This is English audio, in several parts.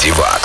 Диван.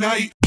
Night.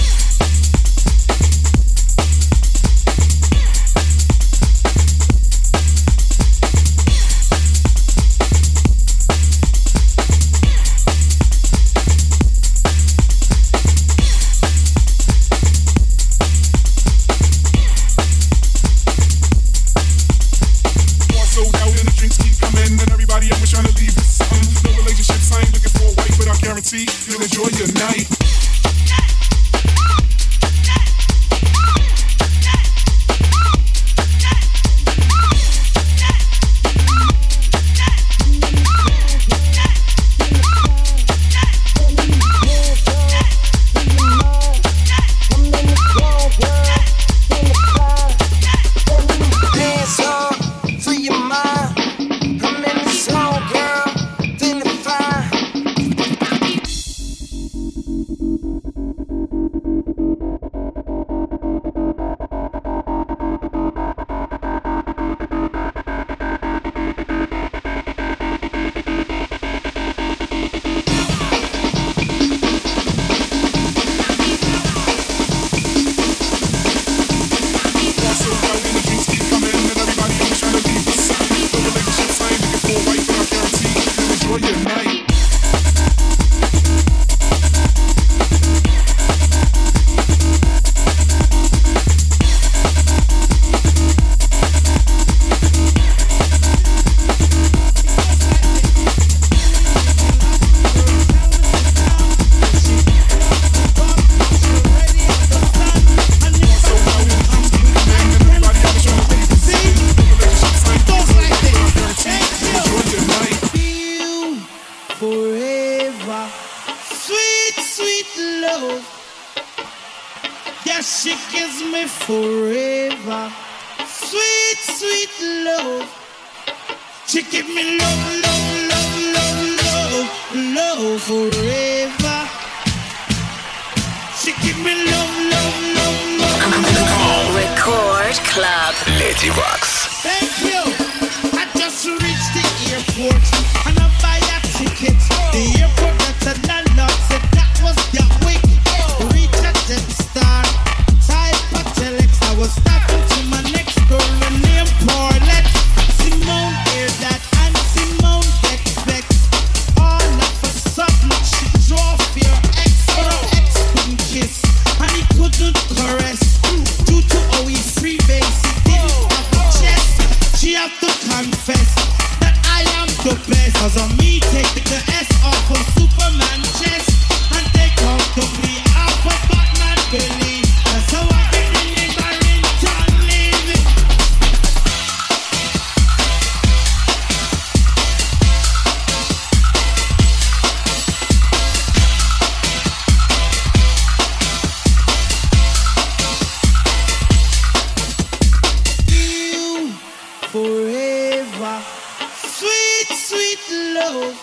sweet, sweet love.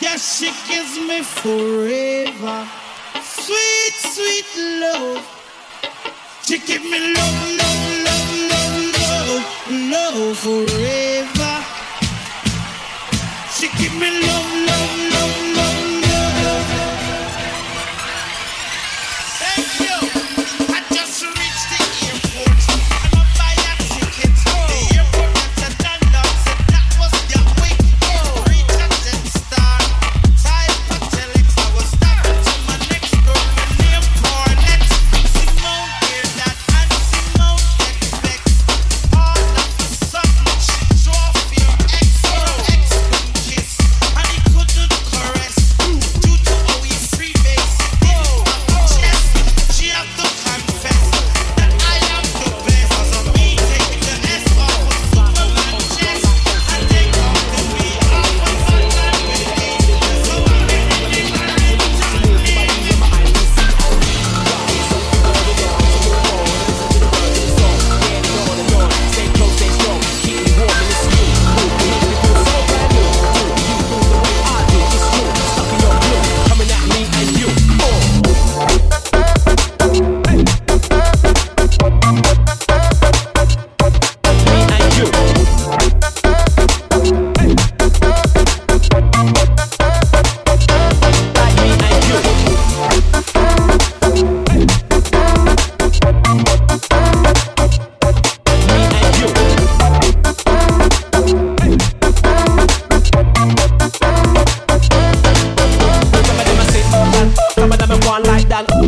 Yeah, she gives me forever. Sweet, sweet love. She give me love, love, love, love, love, love forever. She give me love, love, love. than